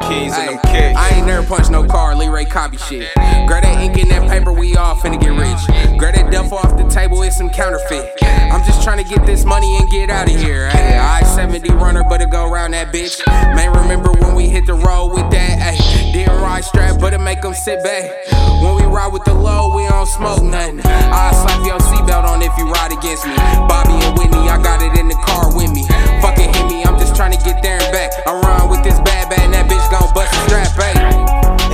keys and them kicks. I ain't never punched no car, Lee Ray copy shit. Grab that ink and that paper, we all finna get rich. Grab that duffel off the table, it's some counterfeit. I'm just trying to get this money and get out of here. I 70 runner, but it go around that bitch. Man, remember when we hit the road with that? Ay, didn't ride strap, but it make them sit back. When we ride with the low, we don't smoke nothing. I slap your seatbelt on if you ride against me. Bobby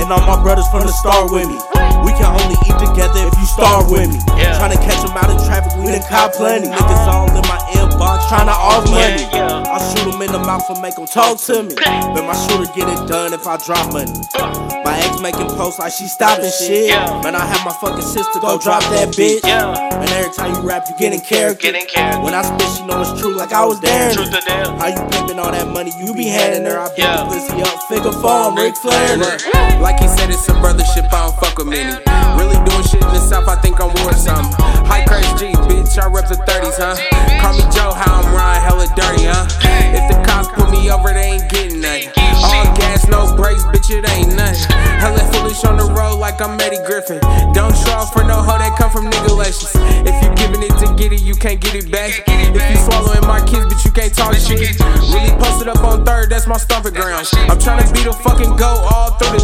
And all my brothers from the start with me. We can only eat together if you start with me. Yeah. Tryna catch them out in traffic, we done caught plenty. Uh-huh. Niggas all in my inbox, tryna off money. I shoot them in the mouth and make them talk to me. But my shooter get it done if I drop money. My ex making posts like she stopping shit. Yeah. Man, I have my fucking sister go drop that bitch. Yeah. And every time you rap, you get in character. Get in character. When I spit, she know it's true, like I was there. Truth or dare. How you pimping all that money you be handing her? I beat Yeah. the pussy up, figure four, Ric Flair. Look, like he said, it's a brothership, I don't fuck with many. Really doing shit in the south, I think I'm worth something. High crash G, bitch, I rep the 30s, huh? Nothing. All gas, no brakes, bitch, it ain't nothing. Hella foolish on the road like I'm Eddie Griffin. Don't show for no hoe that come from nigga lessons. If you giving it to get it, you can't get it back. If you swallowing my kids, but you can't talk shit. Really posted up on third, that's my stomping ground. I'm trying to be the fucking goat all through.